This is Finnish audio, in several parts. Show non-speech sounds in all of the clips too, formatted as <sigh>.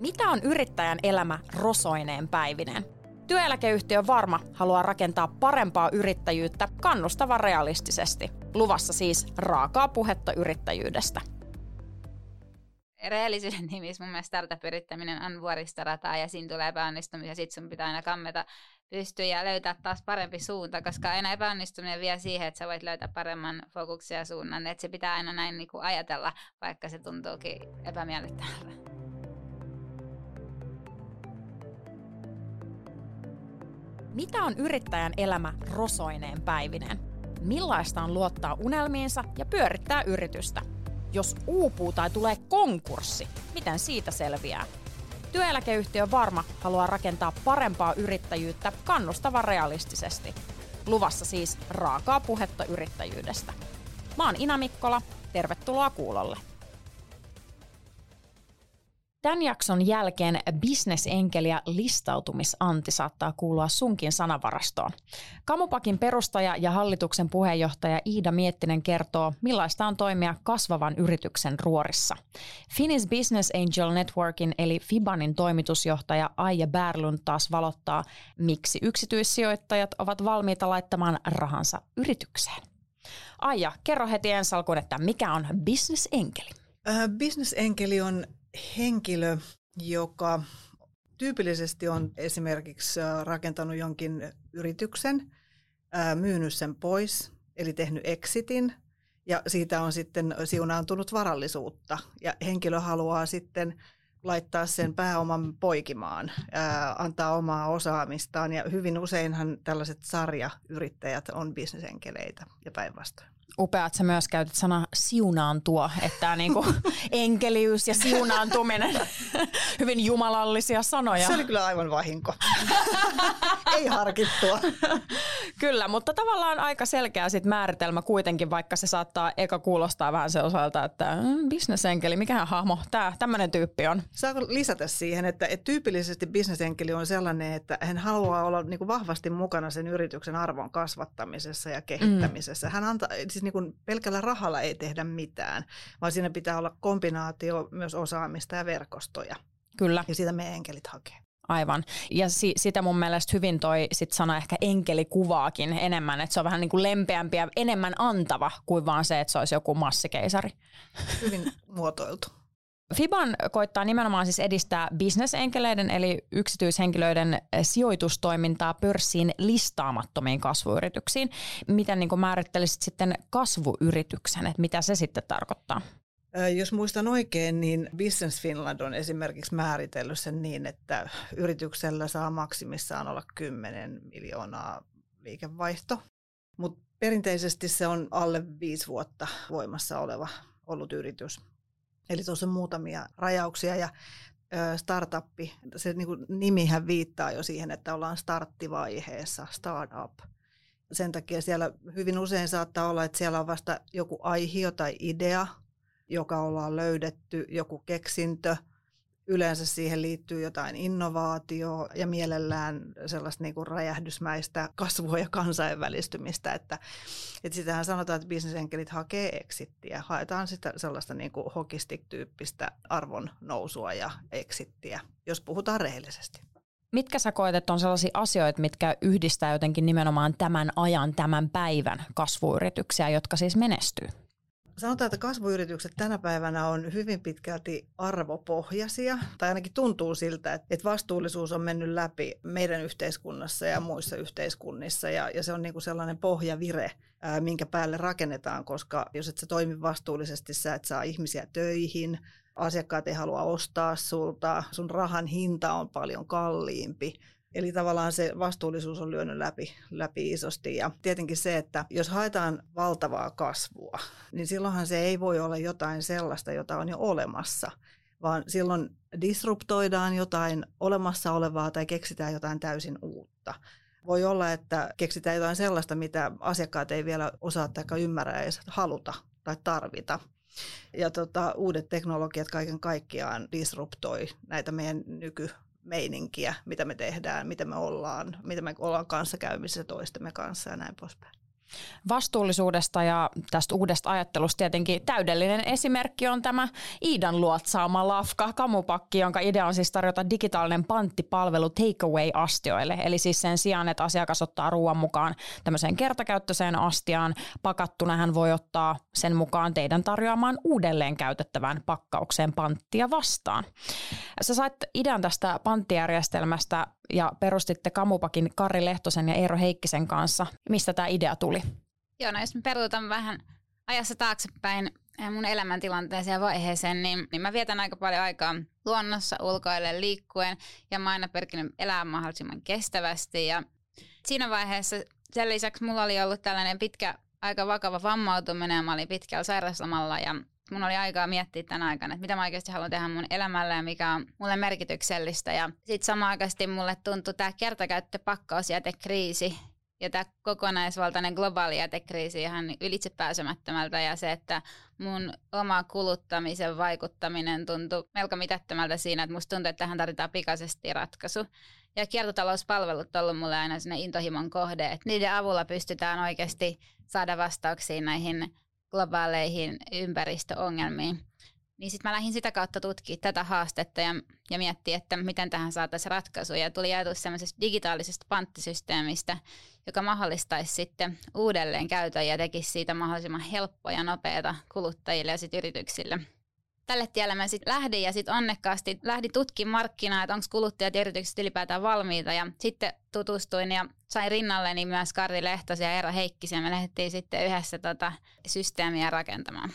Mitä on yrittäjän elämä rosoineen päivineen? Työeläkeyhtiö Varma haluaa rakentaa parempaa yrittäjyyttä kannustavan realistisesti. Luvassa siis raakaa puhetta yrittäjyydestä. Rehellisyyden nimissä mun mielestä startup-yrittäminen on vuoristorataa ja siinä tulee epäonnistumisia. Sitten sun pitää aina kammeta pystyä ja löytää taas parempi suunta, koska aina epäonnistuminen vie siihen, että sä voit löytää paremman fokuksen ja suunnan. Että se pitää aina näin niin kuin ajatella, vaikka se tuntuukin epämiellyttävältä. Mitä on yrittäjän elämä rosoineen päivineen? Millaista on luottaa unelmiinsa ja pyörittää yritystä? Jos uupuu tai tulee konkurssi, miten siitä selviää? Työeläkeyhtiö Varma haluaa rakentaa parempaa yrittäjyyttä kannustavan realistisesti. Luvassa siis raakaa puhetta yrittäjyydestä. Mä oon Ina Mikkola, tervetuloa kuulolle. Tämän jakson jälkeen bisnesenkeli ja listautumisanti saattaa kuulua sunkin sanavarastoon. Kamupakin perustaja ja hallituksen puheenjohtaja Iida Miettinen kertoo, millaista on toimia kasvavan yrityksen ruorissa. Finnish Business Angel Networkin eli FIBANin toimitusjohtaja Aija Bärlund taas valottaa, miksi yksityissijoittajat ovat valmiita laittamaan rahansa yritykseen. Aija, kerro heti ensi alkuun, että mikä on bisnesenkeli? Äh, bisnesenkeli on henkilö, joka tyypillisesti on esimerkiksi äh, rakentanut jonkin yrityksen, äh, myynyt sen pois, eli tehnyt exitin, ja siitä on sitten siunaantunut varallisuutta. Ja henkilö haluaa sitten laittaa sen pääoman poikimaan, äh, antaa omaa osaamistaan. Ja hyvin useinhan tällaiset sarjayrittäjät on bisnesenkeleitä ja päinvastoin upea, että sä myös käytit sana siunaantua, että tämä niinku <laughs> enkeliys ja siunaantuminen, <laughs> hyvin jumalallisia sanoja. Se oli kyllä aivan vahinko. <laughs> Ei harkittua. kyllä, mutta tavallaan aika selkeä sit määritelmä kuitenkin, vaikka se saattaa eka kuulostaa vähän se osalta, että mm, bisnesenkeli, mikähän hahmo tämä tämmöinen tyyppi on. Saako lisätä siihen, että, että tyypillisesti bisnesenkeli on sellainen, että hän haluaa olla niinku vahvasti mukana sen yrityksen arvon kasvattamisessa ja kehittämisessä. Mm. Hän antaa, siis niin kuin pelkällä rahalla ei tehdä mitään, vaan siinä pitää olla kombinaatio myös osaamista ja verkostoja. Kyllä. Ja sitä me enkelit hakee. Aivan. Ja si- sitä mun mielestä hyvin toi sit sana ehkä enkeli kuvaakin enemmän, että se on vähän niin kuin lempeämpi ja enemmän antava kuin vaan se, että se olisi joku massikeisari. Hyvin muotoiltu. Fiban koittaa nimenomaan siis edistää bisnesenkeleiden eli yksityishenkilöiden sijoitustoimintaa pörssiin listaamattomiin kasvuyrityksiin. Miten niin määrittelisit sitten kasvuyrityksen, että mitä se sitten tarkoittaa? Jos muistan oikein, niin Business Finland on esimerkiksi määritellyt sen niin, että yrityksellä saa maksimissaan olla 10 miljoonaa liikevaihto. Mutta perinteisesti se on alle viisi vuotta voimassa oleva ollut yritys. Eli tuossa on muutamia rajauksia ja startuppi, se niin kuin nimihän viittaa jo siihen, että ollaan starttivaiheessa, startup. Sen takia siellä hyvin usein saattaa olla, että siellä on vasta joku aihio tai idea, joka ollaan löydetty, joku keksintö – Yleensä siihen liittyy jotain innovaatioa ja mielellään sellaista niin kuin räjähdysmäistä kasvua ja kansainvälistymistä. Että, että sitähän sanotaan, että bisnesenkelit hakee exittiä. Haetaan sitä sellaista niin kuin hokistik-tyyppistä arvon nousua ja exittiä, jos puhutaan rehellisesti. Mitkä sä koet, että on sellaisia asioita, mitkä yhdistää jotenkin nimenomaan tämän ajan, tämän päivän kasvuyrityksiä, jotka siis menestyy? Sanotaan, että kasvuyritykset tänä päivänä on hyvin pitkälti arvopohjaisia, tai ainakin tuntuu siltä, että vastuullisuus on mennyt läpi meidän yhteiskunnassa ja muissa yhteiskunnissa, ja, ja se on niin kuin sellainen pohjavire, ää, minkä päälle rakennetaan, koska jos et sä toimi vastuullisesti, sä et saa ihmisiä töihin, asiakkaat ei halua ostaa sulta, sun rahan hinta on paljon kalliimpi, Eli tavallaan se vastuullisuus on lyönyt läpi, läpi isosti. Ja tietenkin se, että jos haetaan valtavaa kasvua, niin silloinhan se ei voi olla jotain sellaista, jota on jo olemassa, vaan silloin disruptoidaan jotain olemassa olevaa tai keksitään jotain täysin uutta. Voi olla, että keksitään jotain sellaista, mitä asiakkaat ei vielä osaa tai ymmärrä edes haluta tai tarvita. Ja tota, uudet teknologiat kaiken kaikkiaan disruptoi näitä meidän nyky meininkiä, mitä me tehdään, mitä me ollaan, mitä me ollaan kanssakäymisessä toistemme kanssa ja näin poispäin. Vastuullisuudesta ja tästä uudesta ajattelusta tietenkin täydellinen esimerkki on tämä Iidan luotsaama lafka kamupakki, jonka idea on siis tarjota digitaalinen panttipalvelu takeaway-astioille. Eli siis sen sijaan, että asiakas ottaa ruoan mukaan tämmöiseen kertakäyttöiseen astiaan, pakattuna hän voi ottaa sen mukaan teidän tarjoamaan uudelleen käytettävään pakkaukseen panttia vastaan. Sä sait idean tästä panttijärjestelmästä ja perustitte Kamupakin Kari Lehtosen ja Eero Heikkisen kanssa. Mistä tämä idea tuli? Joo, no jos peruutan vähän ajassa taaksepäin eh, mun elämäntilanteeseen ja vaiheeseen, niin, niin mä vietän aika paljon aikaa luonnossa ulkoille liikkuen ja mä aina pyrkinyt elämään mahdollisimman kestävästi ja siinä vaiheessa sen lisäksi mulla oli ollut tällainen pitkä, aika vakava vammautuminen ja mä olin pitkällä sairauslomalla ja mun oli aikaa miettiä tänä aikana, että mitä mä oikeasti haluan tehdä mun elämällä ja mikä on mulle merkityksellistä. Ja sitten samaan mulle tuntui tämä kertakäyttöpakkausjätekriisi ja tämä kokonaisvaltainen globaali jätekriisi ihan ylitse pääsemättömältä ja se, että mun oma kuluttamisen vaikuttaminen tuntui melko mitättömältä siinä, että musta tuntui, että tähän tarvitaan pikaisesti ratkaisu. Ja kiertotalouspalvelut on ollut mulle aina sinne intohimon kohde, että niiden avulla pystytään oikeasti saada vastauksia näihin globaaleihin ympäristöongelmiin. Niin sitten mä lähdin sitä kautta tutkimaan tätä haastetta ja, ja miettiä, että miten tähän saataisiin ratkaisu. Ja tuli ajatus semmoisesta digitaalisesta panttisysteemistä, joka mahdollistaisi sitten uudelleen käytön ja tekisi siitä mahdollisimman helppoa ja nopeata kuluttajille ja sitten yrityksille. Tälle tielle mä sitten lähdin ja sitten onnekkaasti lähdin tutkimaan markkinaa, että onko kuluttajat ja yritykset ylipäätään valmiita. Ja sitten tutustuin ja sain rinnalleni myös Karri Lehtosen ja Eero Heikkisen me lähdettiin sitten yhdessä tota systeemiä rakentamaan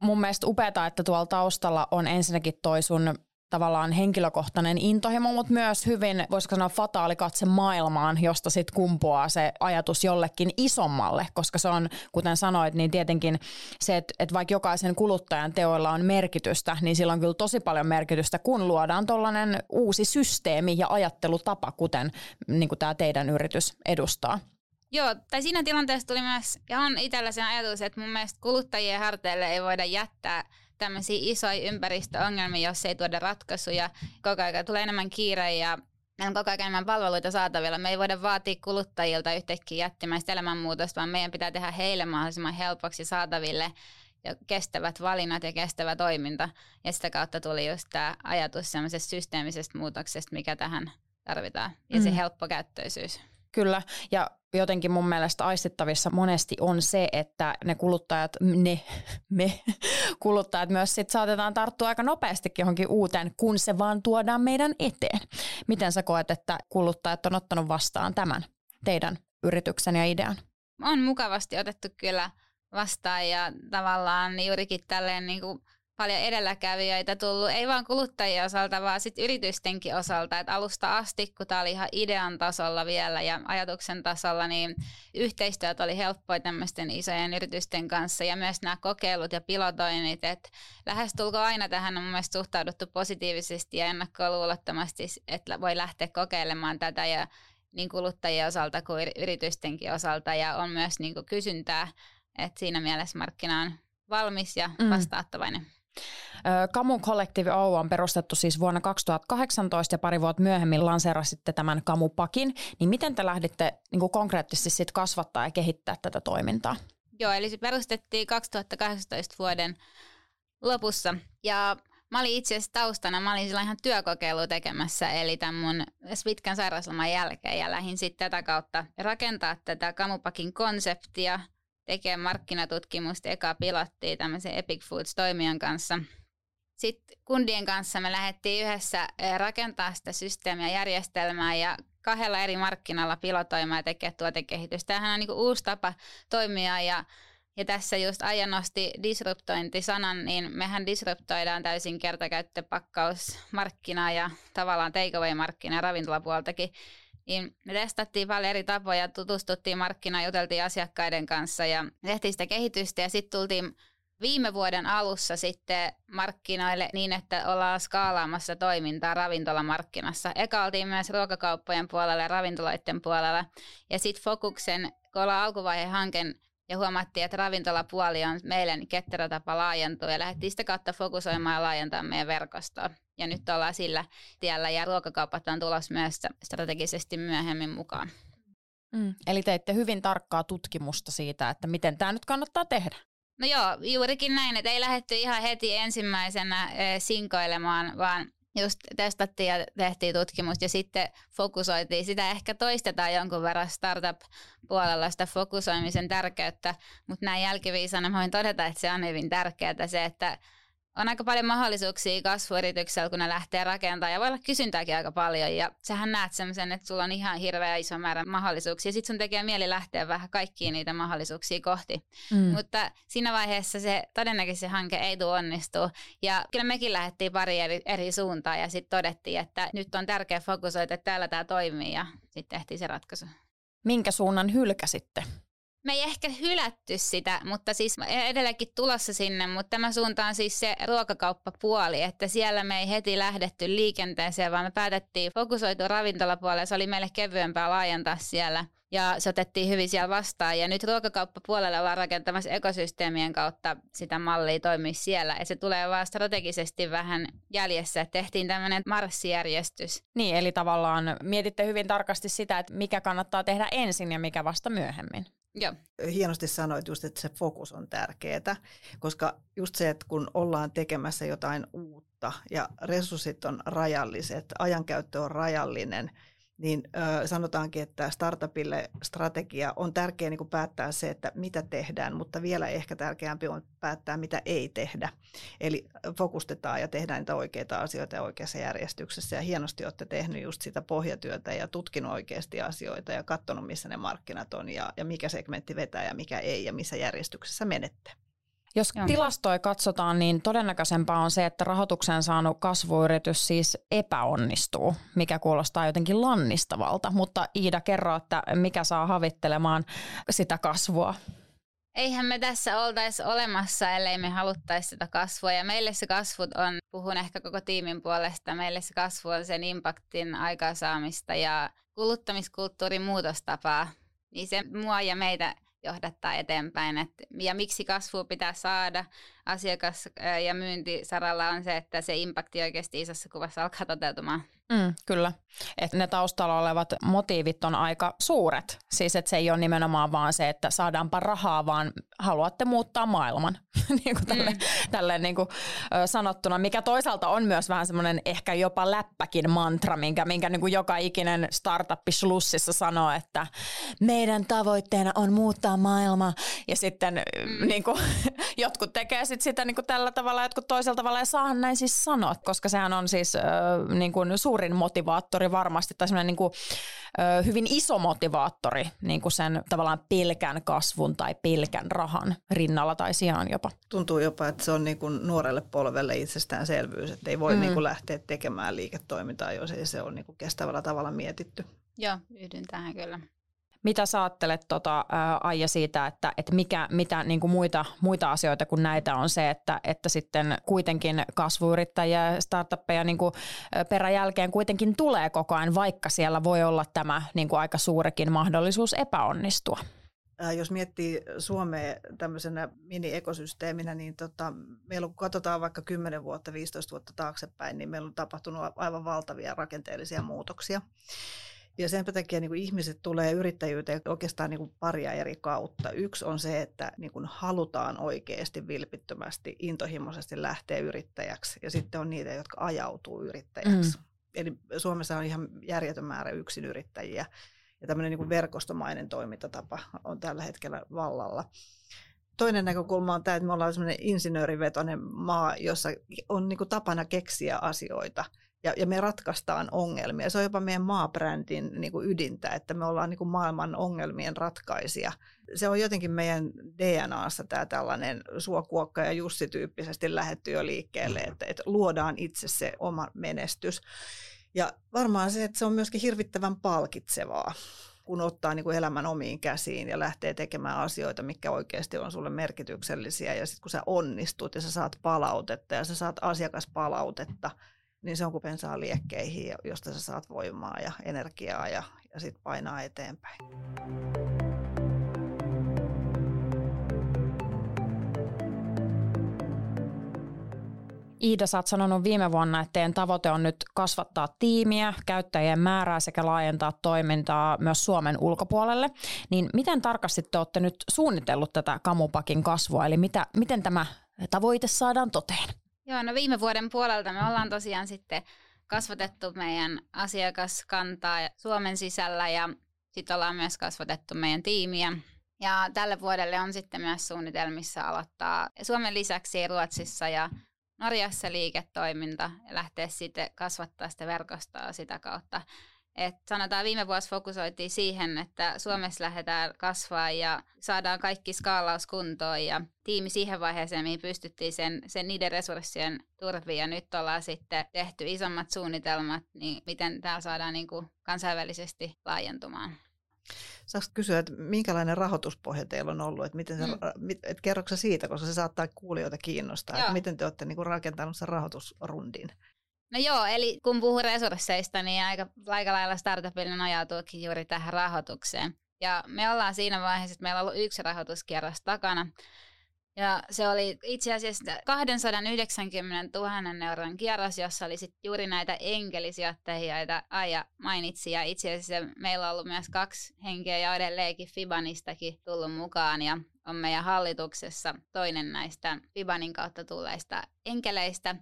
mun mielestä upeata, että tuolla taustalla on ensinnäkin toi sun tavallaan henkilökohtainen intohimo, mutta myös hyvin, voisiko sanoa, fataali katse maailmaan, josta sitten kumpuaa se ajatus jollekin isommalle, koska se on, kuten sanoit, niin tietenkin se, että, että vaikka jokaisen kuluttajan teoilla on merkitystä, niin sillä on kyllä tosi paljon merkitystä, kun luodaan tuollainen uusi systeemi ja ajattelutapa, kuten niin tämä teidän yritys edustaa. Joo, tai siinä tilanteessa tuli myös, on itsellä sen ajatus, että mun mielestä kuluttajien harteille ei voida jättää tämmöisiä isoja ympäristöongelmia, jos ei tuoda ratkaisuja. Koko ajan tulee enemmän kiire ja meillä on koko ajan enemmän palveluita saatavilla. Me ei voida vaatia kuluttajilta yhtäkkiä jättimäistä elämänmuutosta, vaan meidän pitää tehdä heille mahdollisimman helpoksi saataville ja kestävät valinnat ja kestävä toiminta. Ja sitä kautta tuli just tämä ajatus semmoisesta systeemisestä muutoksesta, mikä tähän tarvitaan. Ja se mm. helppokäyttöisyys. Kyllä, ja jotenkin mun mielestä aistittavissa monesti on se, että ne kuluttajat, ne, <laughs> me kuluttajat myös sit saatetaan tarttua aika nopeastikin johonkin uuteen, kun se vaan tuodaan meidän eteen. Miten sä koet, että kuluttajat on ottanut vastaan tämän teidän yrityksen ja idean? On mukavasti otettu kyllä vastaan ja tavallaan juurikin tälleen niin kuin paljon edelläkävijöitä tullut, ei vain kuluttajien osalta, vaan sitten yritystenkin osalta. Et alusta asti, kun tämä oli ihan idean tasolla vielä ja ajatuksen tasolla, niin yhteistyöt oli helppoa tämmöisten isojen yritysten kanssa ja myös nämä kokeilut ja pilotoinnit. Et lähestulko aina tähän on mun mielestä suhtauduttu positiivisesti ja ennakkoluulottomasti, että voi lähteä kokeilemaan tätä ja niin kuluttajien osalta kuin yritystenkin osalta ja on myös niin kysyntää, että siinä mielessä markkina on valmis ja vastaattavainen. Mm. Kamu Collective Oy on perustettu siis vuonna 2018 ja pari vuotta myöhemmin lanseerasitte tämän Kamupakin. Niin miten te lähditte niin kuin konkreettisesti sit kasvattaa ja kehittää tätä toimintaa? Joo, eli se perustettiin 2018 vuoden lopussa ja Mä olin itse asiassa taustana, mä olin sillä ihan työkokeilu tekemässä, eli tämän mun pitkän sairausloman jälkeen, ja lähdin sitten tätä kautta rakentaa tätä Kamupakin konseptia, tekee markkinatutkimusta, eka pilottia tämmöisen Epic Foods-toimijan kanssa. Sitten kundien kanssa me lähdettiin yhdessä rakentaa sitä systeemiä järjestelmää ja kahdella eri markkinalla pilotoimaan ja tekemään tuotekehitystä. Tämähän on niin uusi tapa toimia ja ja tässä just Aija nosti disruptointi-sanan, niin mehän disruptoidaan täysin kertakäyttöpakkausmarkkinaa ja tavallaan takeaway-markkinaa ravintolapuoltakin niin me testattiin paljon eri tapoja, tutustuttiin markkinaan, juteltiin asiakkaiden kanssa ja tehtiin sitä kehitystä ja sitten tultiin viime vuoden alussa sitten markkinoille niin, että ollaan skaalaamassa toimintaa ravintolamarkkinassa. Eka oltiin myös ruokakauppojen puolella ja ravintoloiden puolella. Ja sitten Fokuksen, kun ollaan alkuvaiheen hanken ja huomattiin, että ravintolapuoli on meille niin ketterä tapa laajentua ja lähdettiin sitä kautta fokusoimaan ja laajentaa meidän verkostoa. Ja nyt ollaan sillä tiellä ja ruokakaupat on tulossa myös strategisesti myöhemmin mukaan. Mm. Eli teitte hyvin tarkkaa tutkimusta siitä, että miten tämä nyt kannattaa tehdä. No joo, juurikin näin, että ei lähdetty ihan heti ensimmäisenä e, sinkoilemaan, vaan just testattiin ja tehtiin tutkimus ja sitten fokusoitiin. Sitä ehkä toistetaan jonkun verran startup-puolella sitä fokusoimisen tärkeyttä, mutta näin jälkiviisana voin todeta, että se on hyvin tärkeää se, että on aika paljon mahdollisuuksia kasvuyrityksellä, kun ne lähtee rakentamaan ja voi olla kysyntääkin aika paljon ja sähän näet semmoisen, että sulla on ihan hirveä iso määrä mahdollisuuksia. Sitten sun tekee mieli lähteä vähän kaikkiin niitä mahdollisuuksia kohti. Mm. Mutta siinä vaiheessa se todennäköisesti se hanke ei tule onnistua ja kyllä mekin lähdettiin pari eri, eri suuntaa ja sitten todettiin, että nyt on tärkeä fokusoida, että täällä tämä toimii ja sitten tehtiin se ratkaisu. Minkä suunnan hylkäsitte? Me ei ehkä hylätty sitä, mutta siis edelläkin tulossa sinne, mutta tämä suunta on siis se ruokakauppapuoli, että siellä me ei heti lähdetty liikenteeseen, vaan me päätettiin fokusoitua ravintolapuolelle. Se oli meille kevyempää laajentaa siellä ja se otettiin hyvin siellä vastaan. Ja nyt ruokakauppapuolelle ollaan rakentamassa ekosysteemien kautta sitä mallia toimia siellä. Ja se tulee vaan strategisesti vähän jäljessä. Tehtiin tämmöinen marssijärjestys. Niin, eli tavallaan mietitte hyvin tarkasti sitä, että mikä kannattaa tehdä ensin ja mikä vasta myöhemmin. Joo. Hienosti sanoit just, että se fokus on tärkeää, koska just se, että kun ollaan tekemässä jotain uutta ja resurssit on rajalliset, ajankäyttö on rajallinen, niin ö, sanotaankin, että startupille strategia on tärkeää niin päättää se, että mitä tehdään, mutta vielä ehkä tärkeämpi on päättää, mitä ei tehdä. Eli fokustetaan ja tehdään niitä oikeita asioita oikeassa järjestyksessä. Ja hienosti olette tehnyt just sitä pohjatyötä ja tutkinut oikeasti asioita ja katsonut, missä ne markkinat on ja, ja mikä segmentti vetää ja mikä ei ja missä järjestyksessä menette. Jos Joo. tilastoja katsotaan, niin todennäköisempää on se, että rahoituksen saanut kasvuyritys siis epäonnistuu, mikä kuulostaa jotenkin lannistavalta. Mutta Iida, kerro, että mikä saa havittelemaan sitä kasvua? Eihän me tässä oltaisi olemassa, ellei me haluttaisi sitä kasvua. Ja meille se kasvu on, puhun ehkä koko tiimin puolesta, meille se kasvu on sen impaktin aikaansaamista ja kuluttamiskulttuurin muutostapaa. Niin se mua ja meitä johdattaa eteenpäin. Et, ja miksi kasvua pitää saada asiakas- ja myyntisaralla on se, että se impakti oikeasti isossa kuvassa alkaa toteutumaan. Mm, kyllä, että ne taustalla olevat motiivit on aika suuret. Siis että se ei ole nimenomaan vaan se, että saadaanpa rahaa, vaan haluatte muuttaa maailman, <laughs> niin kuin tälle, mm. tälleen niin kuin, ö, sanottuna, mikä toisaalta on myös vähän semmoinen ehkä jopa läppäkin mantra, minkä, minkä niin kuin joka ikinen startuppi slussissa sanoo, että meidän tavoitteena on muuttaa maailma, ja sitten mm. niin kuin, <laughs> jotkut tekee sit sitä niin kuin tällä tavalla, jotkut toisella tavalla, ja saahan näin siis sanoa, koska sehän on siis ö, niin kuin suuri suurin motivaattori varmasti, tai semmoinen niin kuin, ö, hyvin iso motivaattori niin kuin sen tavallaan pelkän kasvun tai pelkän rahan rinnalla tai sijaan jopa. Tuntuu jopa, että se on niin kuin nuorelle polvelle itsestäänselvyys, että ei voi mm. niin kuin lähteä tekemään liiketoimintaa, jos ei se ole niin kuin kestävällä tavalla mietitty. Joo, yhdyn tähän kyllä. Mitä sä ajattelet tota, Aija siitä, että, että mikä, mitä niin kuin muita, muita asioita kuin näitä on se, että, että sitten kuitenkin kasvuyrittäjiä ja startuppeja niin kuin peräjälkeen kuitenkin tulee koko ajan, vaikka siellä voi olla tämä niin kuin aika suurekin mahdollisuus epäonnistua? jos miettii Suomea tämmöisenä mini-ekosysteeminä, niin tota, meillä kun katsotaan vaikka 10 vuotta, 15 vuotta taaksepäin, niin meillä on tapahtunut aivan valtavia rakenteellisia muutoksia. Ja sen takia niin kuin ihmiset tulee yrittäjyyteen oikeastaan niin kuin paria eri kautta. Yksi on se, että niin kuin halutaan oikeasti vilpittömästi, intohimoisesti lähteä yrittäjäksi. Ja sitten on niitä, jotka ajautuu yrittäjäksi. Mm. Eli Suomessa on ihan järjetön määrä yrittäjiä. Ja tämmöinen niin kuin verkostomainen toimintatapa on tällä hetkellä vallalla. Toinen näkökulma on tämä, että me ollaan sellainen insinöörivetoinen maa, jossa on niin kuin tapana keksiä asioita – ja, ja me ratkaistaan ongelmia. Se on jopa meidän maabrändin niin kuin ydintä, että me ollaan niin kuin maailman ongelmien ratkaisija. Se on jotenkin meidän DNAssa tämä tällainen suokuokka ja Jussi-tyyppisesti lähetty jo liikkeelle, että, että luodaan itse se oma menestys. Ja varmaan se, että se on myöskin hirvittävän palkitsevaa kun ottaa niin kuin elämän omiin käsiin ja lähtee tekemään asioita, mikä oikeasti on sulle merkityksellisiä. Ja sitten kun sä onnistut ja sä saat palautetta ja sä saat asiakaspalautetta – niin se on kuin pensaa liekkeihin, josta sä saat voimaa ja energiaa ja, ja sitten painaa eteenpäin. Iida, sä oot sanonut viime vuonna, että teidän tavoite on nyt kasvattaa tiimiä, käyttäjien määrää sekä laajentaa toimintaa myös Suomen ulkopuolelle. Niin miten tarkasti te olette nyt suunnitellut tätä Kamupakin kasvua, eli mitä, miten tämä tavoite saadaan toteen? Joo, no viime vuoden puolelta me ollaan tosiaan sitten kasvatettu meidän asiakaskantaa Suomen sisällä ja sitten ollaan myös kasvatettu meidän tiimiä. Ja tälle vuodelle on sitten myös suunnitelmissa aloittaa Suomen lisäksi Ruotsissa ja Norjassa liiketoiminta ja lähteä sitten kasvattaa sitä verkostoa sitä kautta. Et sanotaan viime vuosi fokusoitiin siihen, että Suomessa lähdetään kasvaa ja saadaan kaikki skaalaus kuntoon ja tiimi siihen vaiheeseen, mihin pystyttiin sen, sen niiden resurssien turviin ja nyt ollaan sitten tehty isommat suunnitelmat, niin miten tämä saadaan niin kuin kansainvälisesti laajentumaan. Saanko kysyä, että minkälainen rahoituspohja teillä on ollut? Että miten se, mm. et kerroksä siitä, koska se saattaa kuulijoita kiinnostaa, että miten te olette niin rakentaneet sen rahoitusrundin? No joo, eli kun puhuu resursseista, niin aika, aika lailla startupille nojautuukin juuri tähän rahoitukseen. Ja me ollaan siinä vaiheessa, että meillä on ollut yksi rahoituskierros takana. Ja se oli itse asiassa 290 000 euron kierros, jossa oli sit juuri näitä enkelisijoittajia, joita Aija mainitsi. Ja itse asiassa meillä on ollut myös kaksi henkeä ja edelleenkin Fibanistakin tullut mukaan. Ja on meidän hallituksessa toinen näistä Fibanin kautta tulleista enkeleistä.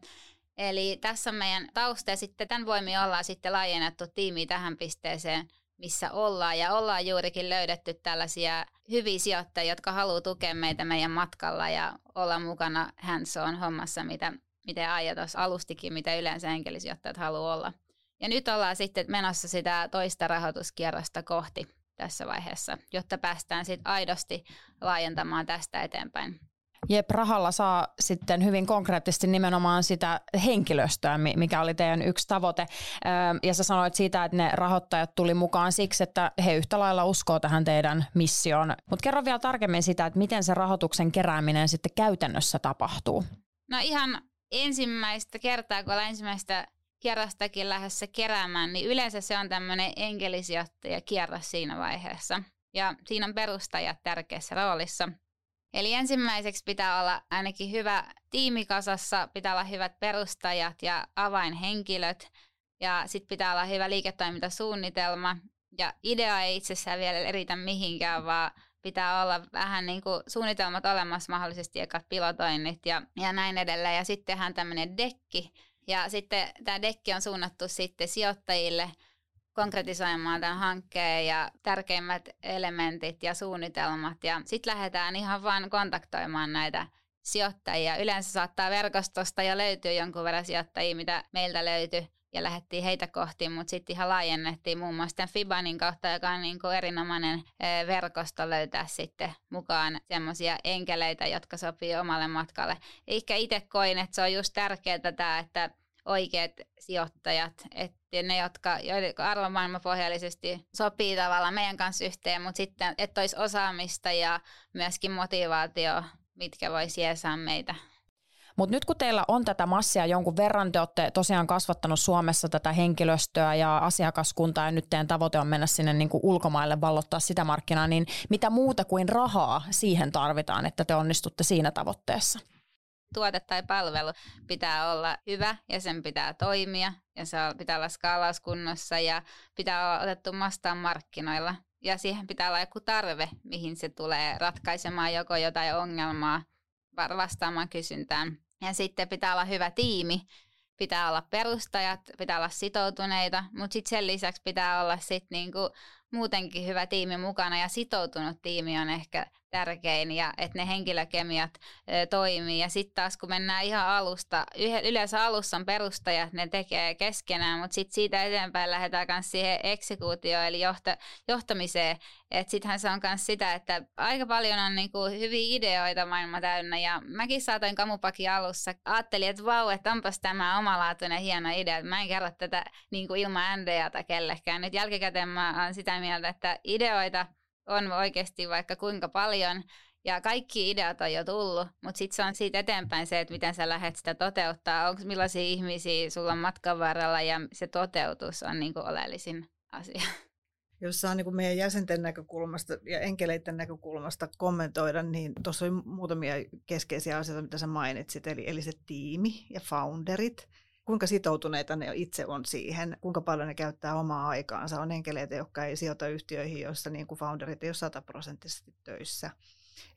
Eli tässä on meidän tausta ja sitten tämän voimin ollaan sitten laajennettu tiimi tähän pisteeseen, missä ollaan. Ja ollaan juurikin löydetty tällaisia hyviä sijoittajia, jotka haluaa tukea meitä meidän matkalla ja olla mukana hands on hommassa, mitä, mitä Aija tuossa alustikin, mitä yleensä enkelisijoittajat haluaa olla. Ja nyt ollaan sitten menossa sitä toista rahoituskierrosta kohti tässä vaiheessa, jotta päästään sitten aidosti laajentamaan tästä eteenpäin. Jep, rahalla saa sitten hyvin konkreettisesti nimenomaan sitä henkilöstöä, mikä oli teidän yksi tavoite. Ja sä sanoit siitä, että ne rahoittajat tuli mukaan siksi, että he yhtä lailla uskoo tähän teidän missioon. Mutta kerro vielä tarkemmin sitä, että miten se rahoituksen kerääminen sitten käytännössä tapahtuu. No ihan ensimmäistä kertaa, kun ollaan ensimmäistä kierrostakin lähdössä keräämään, niin yleensä se on tämmöinen enkelisijoittaja kierros siinä vaiheessa. Ja siinä on perustajat tärkeässä roolissa – Eli ensimmäiseksi pitää olla ainakin hyvä tiimikasassa, pitää olla hyvät perustajat ja avainhenkilöt ja sitten pitää olla hyvä liiketoimintasuunnitelma ja idea ei itsessään vielä eritä mihinkään, vaan pitää olla vähän niin kuin suunnitelmat olemassa mahdollisesti ekat pilotoinnit ja, ja näin edelleen. Ja sitten tehdään tämmöinen dekki. Ja sitten tämä dekki on suunnattu sitten sijoittajille – konkretisoimaan tämän hankkeen ja tärkeimmät elementit ja suunnitelmat. Ja sitten lähdetään ihan vaan kontaktoimaan näitä sijoittajia. Yleensä saattaa verkostosta ja löytyy jonkun verran sijoittajia, mitä meiltä löytyi ja lähdettiin heitä kohti, mutta sitten ihan laajennettiin muun muassa tämän Fibanin kautta, joka on niin kuin erinomainen verkosto löytää sitten mukaan semmoisia enkeleitä, jotka sopii omalle matkalle. Eikä itse koin, että se on just tärkeää tämä, että oikeat sijoittajat, että ne, jotka, arvomaailmapohjallisesti sopii tavallaan meidän kanssa yhteen, mutta sitten, että olisi osaamista ja myöskin motivaatio, mitkä voisi jeesaa meitä. Mutta nyt kun teillä on tätä massia jonkun verran, te olette tosiaan kasvattanut Suomessa tätä henkilöstöä ja asiakaskuntaa ja nyt teidän tavoite on mennä sinne niin kuin ulkomaille vallottaa sitä markkinaa, niin mitä muuta kuin rahaa siihen tarvitaan, että te onnistutte siinä tavoitteessa? Tuote tai palvelu pitää olla hyvä ja sen pitää toimia ja se pitää olla skaalauskunnossa ja pitää olla otettu vastaan markkinoilla. Ja siihen pitää olla joku tarve, mihin se tulee ratkaisemaan joko jotain ongelmaa, vastaamaan kysyntään. Ja sitten pitää olla hyvä tiimi, pitää olla perustajat, pitää olla sitoutuneita, mutta sitten sen lisäksi pitää olla sit niinku muutenkin hyvä tiimi mukana ja sitoutunut tiimi on ehkä tärkein ja että ne henkilökemiat e, toimii. Ja sitten taas kun mennään ihan alusta, yleensä alussa on perustajat, ne tekee keskenään, mutta sitten siitä eteenpäin lähdetään myös siihen eksekuutioon eli johta, johtamiseen. Että sittenhän se on myös sitä, että aika paljon on niinku hyviä ideoita maailma täynnä ja mäkin saatoin Kamupakin alussa. Ajattelin, että vau, että onpas tämä omalaatuinen hieno idea, että mä en kerro tätä niinku ilman NDAta kellekään. Nyt jälkikäteen mä oon sitä mieltä, että ideoita on oikeasti vaikka kuinka paljon ja kaikki ideat on jo tullut, mutta sitten se on siitä eteenpäin se, että miten sä lähdet sitä toteuttaa, onko millaisia ihmisiä sulla on matkan varrella ja se toteutus on niin kuin oleellisin asia. Jos saa niin meidän jäsenten näkökulmasta ja enkeleiden näkökulmasta kommentoida, niin tuossa oli muutamia keskeisiä asioita, mitä sä mainitsit, eli, eli se tiimi ja founderit, kuinka sitoutuneita ne itse on siihen, kuinka paljon ne käyttää omaa aikaansa. On enkeleitä, jotka ei sijoita yhtiöihin, joissa niin kuin founderit ei ole sataprosenttisesti töissä.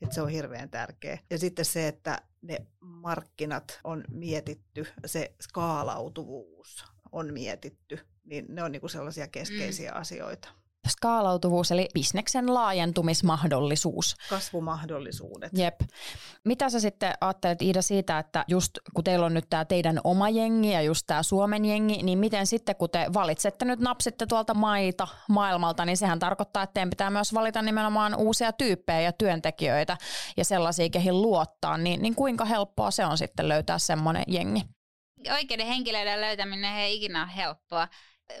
Että se on hirveän tärkeä. Ja sitten se, että ne markkinat on mietitty, se skaalautuvuus on mietitty, niin ne on niin kuin sellaisia keskeisiä mm. asioita skaalautuvuus eli bisneksen laajentumismahdollisuus. Kasvumahdollisuudet. Jep. Mitä sä sitten ajattelet Iida siitä, että just kun teillä on nyt tämä teidän oma jengi ja just tämä Suomen jengi, niin miten sitten kun te valitsette nyt napsitte tuolta maita maailmalta, niin sehän tarkoittaa, että teidän pitää myös valita nimenomaan uusia tyyppejä ja työntekijöitä ja sellaisia, keihin luottaa, niin, niin kuinka helppoa se on sitten löytää semmoinen jengi? Oikeiden henkilöiden löytäminen ei ikinä ole helppoa,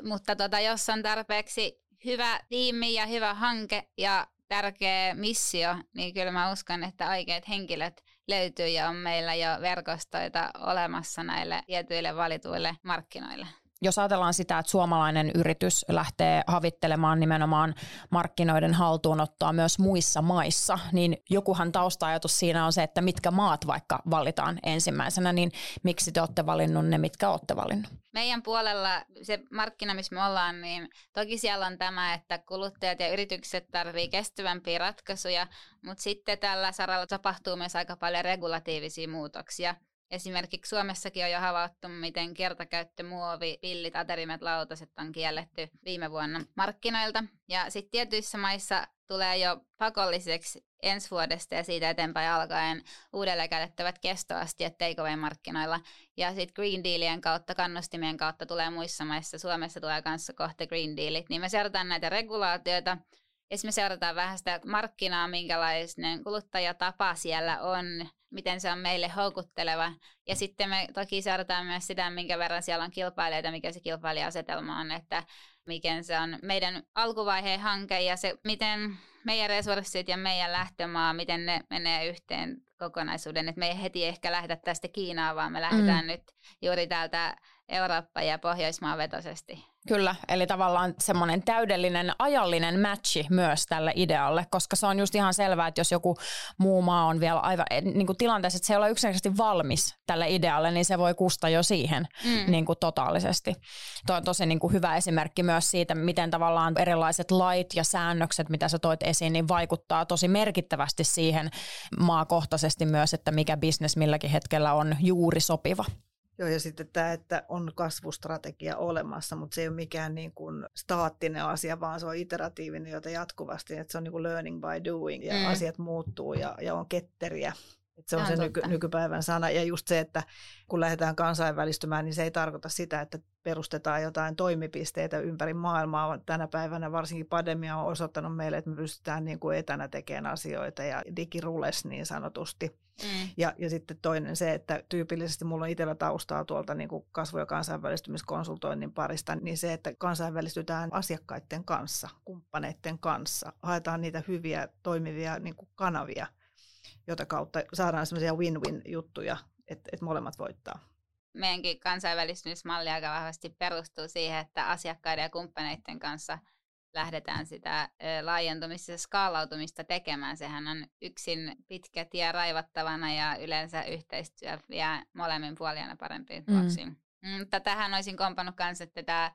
mutta tota, jos on tarpeeksi hyvä tiimi ja hyvä hanke ja tärkeä missio, niin kyllä mä uskon, että oikeat henkilöt löytyy ja on meillä jo verkostoita olemassa näille tietyille valituille markkinoille jos ajatellaan sitä, että suomalainen yritys lähtee havittelemaan nimenomaan markkinoiden haltuunottoa myös muissa maissa, niin jokuhan tausta-ajatus siinä on se, että mitkä maat vaikka valitaan ensimmäisenä, niin miksi te olette valinnut ne, mitkä olette valinnut? Meidän puolella se markkina, missä me ollaan, niin toki siellä on tämä, että kuluttajat ja yritykset tarvitsevat kestävämpiä ratkaisuja, mutta sitten tällä saralla tapahtuu myös aika paljon regulatiivisia muutoksia. Esimerkiksi Suomessakin on jo havaittu, miten kertakäyttömuovi, pillit, aterimet, lautaset on kielletty viime vuonna markkinoilta. Ja sitten tietyissä maissa tulee jo pakolliseksi ensi vuodesta ja siitä eteenpäin alkaen uudelleen käytettävät kestoastiat takeaway-markkinoilla. Ja sitten Green Dealien kautta, kannustimien kautta tulee muissa maissa. Suomessa tulee kanssa kohta Green Dealit. Niin me seurataan näitä regulaatioita, ja me seurataan vähän sitä markkinaa, minkälainen kuluttajatapa siellä on, miten se on meille houkutteleva. Ja sitten me toki seurataan myös sitä, minkä verran siellä on kilpailijoita, mikä se kilpailijasetelma on, että mikä se on meidän alkuvaiheen hanke ja se, miten meidän resurssit ja meidän lähtömaa, miten ne menee yhteen kokonaisuuden. Että me ei heti ehkä lähdetä tästä Kiinaa, vaan me lähdetään mm. nyt juuri täältä Eurooppa- ja Pohjoismaan vetoisesti. Kyllä, eli tavallaan semmoinen täydellinen ajallinen matchi myös tälle idealle, koska se on just ihan selvää, että jos joku muu maa on vielä aivan eh, niin kuin tilanteessa, että se ei ole yksinkertaisesti valmis tälle idealle, niin se voi kusta jo siihen mm. niin kuin totaalisesti. Tuo on tosi niin kuin hyvä esimerkki myös siitä, miten tavallaan erilaiset lait ja säännökset, mitä sä toit esiin, niin vaikuttaa tosi merkittävästi siihen maakohtaisesti myös, että mikä bisnes milläkin hetkellä on juuri sopiva. Joo, ja sitten tämä, että on kasvustrategia olemassa, mutta se ei ole mikään niin kuin staattinen asia, vaan se on iteratiivinen, jota jatkuvasti, että se on niin kuin learning by doing ja mm. asiat muuttuu ja, ja on ketteriä. Että se on, on se nyky, nykypäivän sana. Ja just se, että kun lähdetään kansainvälistymään, niin se ei tarkoita sitä, että perustetaan jotain toimipisteitä ympäri maailmaa. Tänä päivänä varsinkin pandemia on osoittanut meille, että me pystytään niin kuin etänä tekemään asioita ja digirules niin sanotusti. Mm. Ja, ja sitten toinen se, että tyypillisesti mulla on itsellä taustaa tuolta niin kuin kasvu- ja kansainvälistymiskonsultoinnin parista, niin se, että kansainvälistytään asiakkaiden kanssa, kumppaneiden kanssa, haetaan niitä hyviä toimivia niin kuin kanavia, jota kautta saadaan semmoisia win-win juttuja, että, että molemmat voittaa meidänkin kansainvälistymismalli aika vahvasti perustuu siihen, että asiakkaiden ja kumppaneiden kanssa lähdetään sitä laajentumista ja skaalautumista tekemään. Sehän on yksin pitkä tie raivattavana ja yleensä yhteistyö vie molemmin puolin parempiin tuloksiin. Mm. Mutta tähän olisin kompannut myös, että tämä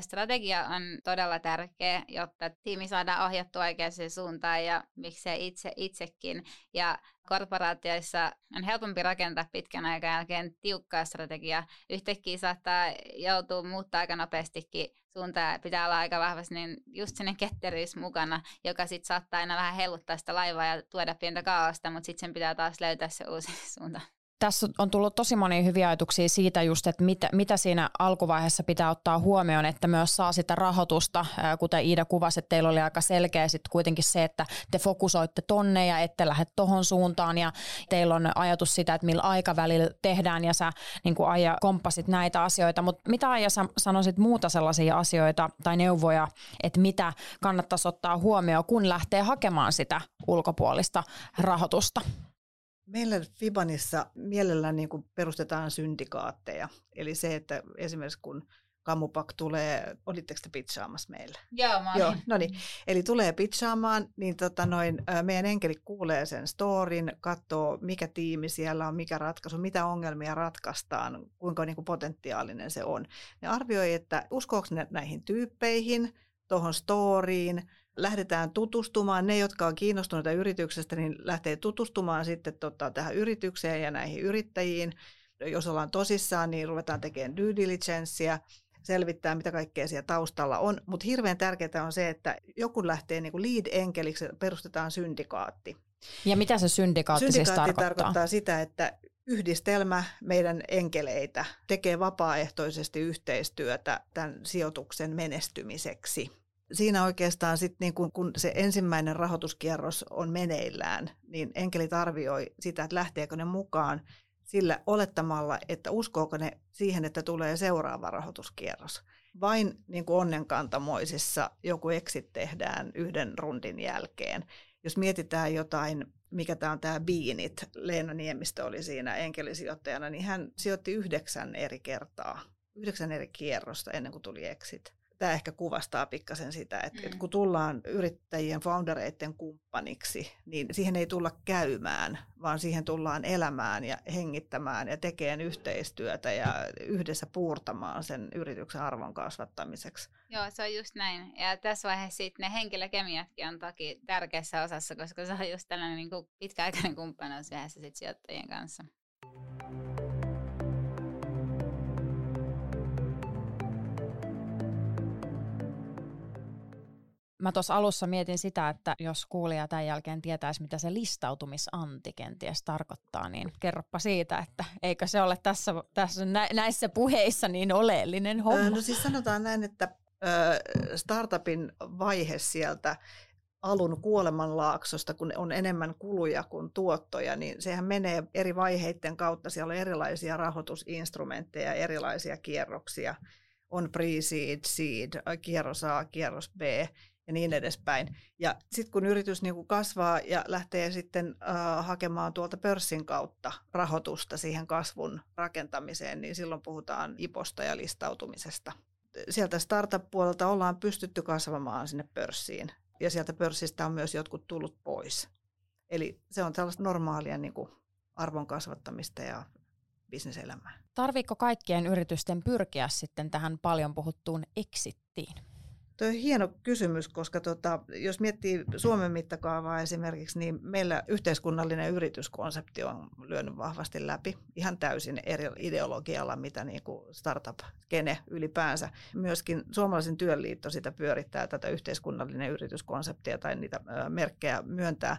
strategia on todella tärkeä, jotta tiimi saadaan ohjattua oikeaan suuntaan ja miksei itse itsekin. Ja korporaatioissa on helpompi rakentaa pitkän aikaa jälkeen tiukkaa strategiaa. Yhtäkkiä saattaa joutua muuttaa aika nopeastikin suuntaa. Pitää olla aika vahvasti niin just sinne ketteryys mukana, joka sitten saattaa aina vähän helluttaa sitä laivaa ja tuoda pientä kaaosta, mutta sitten sen pitää taas löytää se uusi <laughs> suunta tässä on tullut tosi monia hyviä ajatuksia siitä just, että mitä, mitä siinä alkuvaiheessa pitää ottaa huomioon, että myös saa sitä rahoitusta, kuten Iida kuvasi, että teillä oli aika selkeä sitten kuitenkin se, että te fokusoitte tonne ja ette lähde tohon suuntaan. Ja teillä on ajatus sitä, että millä aikavälillä tehdään ja sä niin kuin Aija komppasit näitä asioita, mutta mitä Aija sä sanoisit muuta sellaisia asioita tai neuvoja, että mitä kannattaisi ottaa huomioon, kun lähtee hakemaan sitä ulkopuolista rahoitusta? Meillä Fibanissa mielellään niin kuin perustetaan syndikaatteja. Eli se, että esimerkiksi kun Kamupak tulee, olitteko te pitchaamassa meillä? Joo, mä Joo, no niin. Eli tulee pitchaamaan, niin tota noin, meidän enkeli kuulee sen storin, katsoo mikä tiimi siellä on, mikä ratkaisu, mitä ongelmia ratkaistaan, kuinka niin kuin potentiaalinen se on. Ne arvioi, että uskoako ne näihin tyyppeihin, tuohon storiin, lähdetään tutustumaan. Ne, jotka on kiinnostuneita yrityksestä, niin lähtee tutustumaan sitten tota, tähän yritykseen ja näihin yrittäjiin. Jos ollaan tosissaan, niin ruvetaan tekemään due diligencea, selvittää, mitä kaikkea siellä taustalla on. Mutta hirveän tärkeää on se, että joku lähtee niin kuin lead-enkeliksi, perustetaan syndikaatti. Ja mitä se syndikaatti, syndikaatti siis tarkoittaa? tarkoittaa sitä, että yhdistelmä meidän enkeleitä tekee vapaaehtoisesti yhteistyötä tämän sijoituksen menestymiseksi siinä oikeastaan sit niin kun, kun se ensimmäinen rahoituskierros on meneillään, niin enkelit arvioi sitä, että lähteekö ne mukaan sillä olettamalla, että uskooko ne siihen, että tulee seuraava rahoituskierros. Vain niin kuin onnenkantamoisissa joku exit tehdään yhden rundin jälkeen. Jos mietitään jotain, mikä tämä on tämä Biinit, Leena Niemistö oli siinä enkelisijoittajana, niin hän sijoitti yhdeksän eri kertaa, yhdeksän eri kierrosta ennen kuin tuli exit tämä ehkä kuvastaa pikkasen sitä, että, mm. että kun tullaan yrittäjien, foundereiden kumppaniksi, niin siihen ei tulla käymään, vaan siihen tullaan elämään ja hengittämään ja tekemään yhteistyötä ja yhdessä puurtamaan sen yrityksen arvon kasvattamiseksi. Joo, se on just näin. Ja tässä vaiheessa sitten ne henkilökemiatkin on toki tärkeässä osassa, koska se on just tällainen niin kuin pitkäaikainen kumppanuus yhdessä sit sijoittajien kanssa. Mä tuossa alussa mietin sitä, että jos kuulija tämän jälkeen tietäisi, mitä se listautumisanti kenties tarkoittaa, niin kerropa siitä, että eikö se ole tässä, tässä näissä puheissa niin oleellinen homma? No siis sanotaan näin, että startupin vaihe sieltä alun kuolemanlaaksosta, kun on enemmän kuluja kuin tuottoja, niin sehän menee eri vaiheiden kautta. Siellä on erilaisia rahoitusinstrumentteja, erilaisia kierroksia. On pre-seed, seed, kierros A, kierros B ja niin edespäin. Ja sitten kun yritys niin kuin kasvaa ja lähtee sitten äh, hakemaan tuolta pörssin kautta rahoitusta siihen kasvun rakentamiseen, niin silloin puhutaan IPOsta ja listautumisesta. Sieltä startup-puolelta ollaan pystytty kasvamaan sinne pörssiin ja sieltä pörssistä on myös jotkut tullut pois. Eli se on tällaista normaalia niin kuin arvon kasvattamista ja bisneselämää. Tarviiko kaikkien yritysten pyrkiä sitten tähän paljon puhuttuun exittiin? Tuo on hieno kysymys, koska tota, jos miettii Suomen mittakaavaa esimerkiksi, niin meillä yhteiskunnallinen yrityskonsepti on lyönyt vahvasti läpi ihan täysin eri ideologialla, mitä niin kuin startup-kene ylipäänsä. Myöskin Suomalaisen työnliitto sitä pyörittää tätä yhteiskunnallinen yrityskonseptia tai niitä merkkejä myöntää,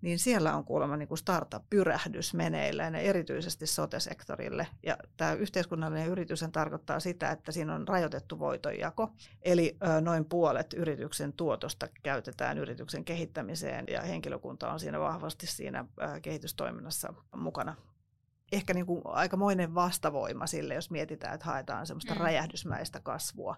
niin siellä on kuulemma niin kuin startup-pyrähdys meneillään erityisesti sote-sektorille. Ja tämä yhteiskunnallinen yritys tarkoittaa sitä, että siinä on rajoitettu voitonjako, eli noin noin puolet yrityksen tuotosta käytetään yrityksen kehittämiseen ja henkilökunta on siinä vahvasti siinä kehitystoiminnassa mukana. Ehkä niin kuin aikamoinen vastavoima sille, jos mietitään, että haetaan semmoista mm. räjähdysmäistä kasvua,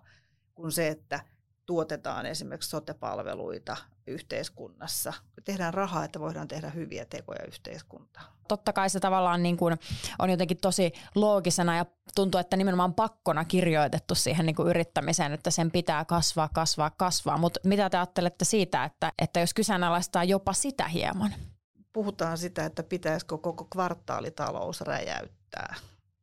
kuin se, että tuotetaan esimerkiksi sotepalveluita yhteiskunnassa. Tehdään rahaa, että voidaan tehdä hyviä tekoja yhteiskuntaan. Totta kai se tavallaan niin kuin on jotenkin tosi loogisena ja tuntuu, että nimenomaan pakkona kirjoitettu siihen niin kuin yrittämiseen, että sen pitää kasvaa, kasvaa, kasvaa. Mutta mitä te ajattelette siitä, että, että jos kyseenalaistaa jopa sitä hieman? Puhutaan sitä, että pitäisikö koko kvartaalitalous räjäyttää.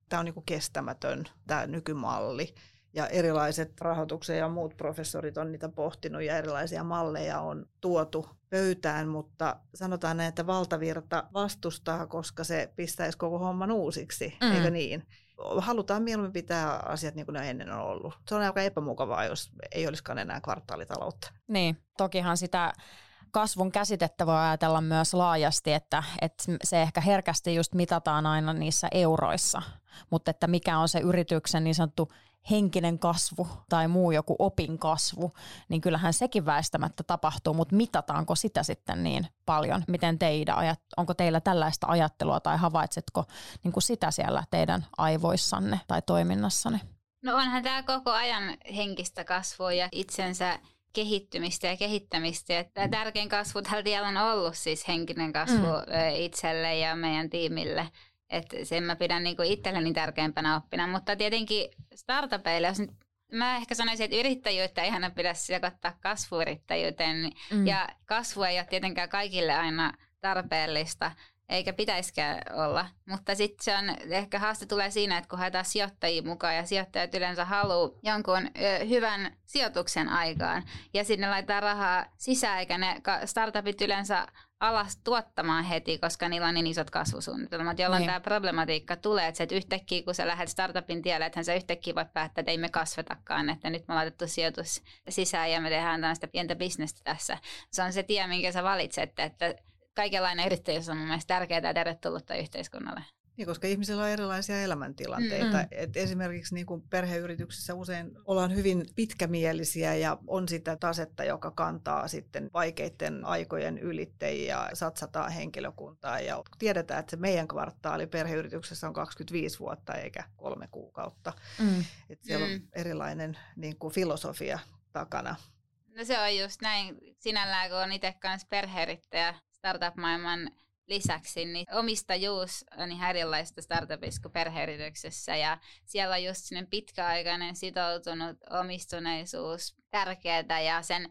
Tämä on niin kuin kestämätön tämä nykymalli ja erilaiset rahoituksen ja muut professorit on niitä pohtinut ja erilaisia malleja on tuotu pöytään, mutta sanotaan näin, että valtavirta vastustaa, koska se pistäisi koko homman uusiksi, mm. eikö niin? Halutaan mieluummin pitää asiat niin kuin ne ennen on ollut. Se on aika epämukavaa, jos ei olisikaan enää kvartaalitaloutta. Niin, tokihan sitä kasvun käsitettä voi ajatella myös laajasti, että, että se ehkä herkästi just mitataan aina niissä euroissa, mutta että mikä on se yrityksen niin sanottu henkinen kasvu tai muu joku opin kasvu, niin kyllähän sekin väistämättä tapahtuu, mutta mitataanko sitä sitten niin paljon? Miten teidän, onko teillä tällaista ajattelua tai havaitsetko niin kuin sitä siellä teidän aivoissanne tai toiminnassanne? No onhan tämä koko ajan henkistä kasvua ja itsensä kehittymistä ja kehittämistä. Tämä tärkein kasvu tällä tiellä on ollut siis henkinen kasvu mm. itselle ja meidän tiimille. Että sen mä pidän niinku itselleni tärkeimpänä oppina. Mutta tietenkin startupeille, jos nyt Mä ehkä sanoisin, että yrittäjyyttä ei aina pidä sekoittaa kasvuyrittäjyyteen. Mm. Ja kasvu ei ole tietenkään kaikille aina tarpeellista eikä pitäisikään olla. Mutta sitten se on, ehkä haaste tulee siinä, että kun haetaan sijoittajia mukaan ja sijoittajat yleensä haluaa jonkun ö, hyvän sijoituksen aikaan ja sinne laittaa rahaa sisään, eikä ne startupit yleensä alas tuottamaan heti, koska niillä on niin isot kasvusuunnitelmat, jolloin niin. tämä problematiikka tulee, että, se, että yhtäkkiä kun sä lähdet startupin tielle, että sä yhtäkkiä voit päättää, että ei me kasvetakaan, että nyt me laitettu sijoitus sisään ja me tehdään tällaista pientä bisnestä tässä. Se on se tie, minkä sä valitset, että kaikenlainen yrittäjyys on mun mielestä tärkeää ja tervetullutta yhteiskunnalle. Niin, koska ihmisillä on erilaisia elämäntilanteita. Mm. Et esimerkiksi niin kuin perheyrityksissä usein ollaan hyvin pitkämielisiä ja on sitä tasetta, joka kantaa sitten vaikeiden aikojen ylittäjiä ja satsataan henkilökuntaa. Ja tiedetään, että se meidän kvartaali perheyrityksessä on 25 vuotta eikä kolme kuukautta. Mm. Et siellä mm. on erilainen niin kuin filosofia takana. No se on just näin. Sinällään kun on itse kanssa perheyrittäjä, startup-maailman lisäksi, niin omistajuus on ihan erilaista startupissa kuin perheyrityksessä ja siellä on just sinne pitkäaikainen sitoutunut omistuneisuus tärkeää ja sen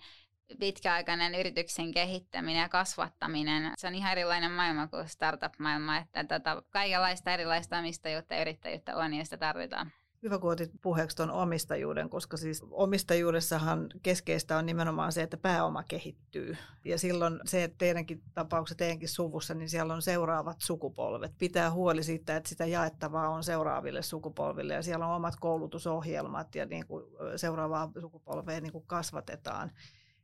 pitkäaikainen yrityksen kehittäminen ja kasvattaminen, se on ihan erilainen maailma kuin startup-maailma, että tota, kaikenlaista erilaista omistajuutta ja yrittäjyyttä on ja sitä tarvitaan. Hyvä, kun otit puheeksi tuon omistajuuden, koska siis omistajuudessahan keskeistä on nimenomaan se, että pääoma kehittyy. Ja silloin se, että teidänkin tapauksessa, teidänkin suvussa, niin siellä on seuraavat sukupolvet. Pitää huoli siitä, että sitä jaettavaa on seuraaville sukupolville ja siellä on omat koulutusohjelmat ja niin kuin seuraavaa sukupolvea niin kuin kasvatetaan.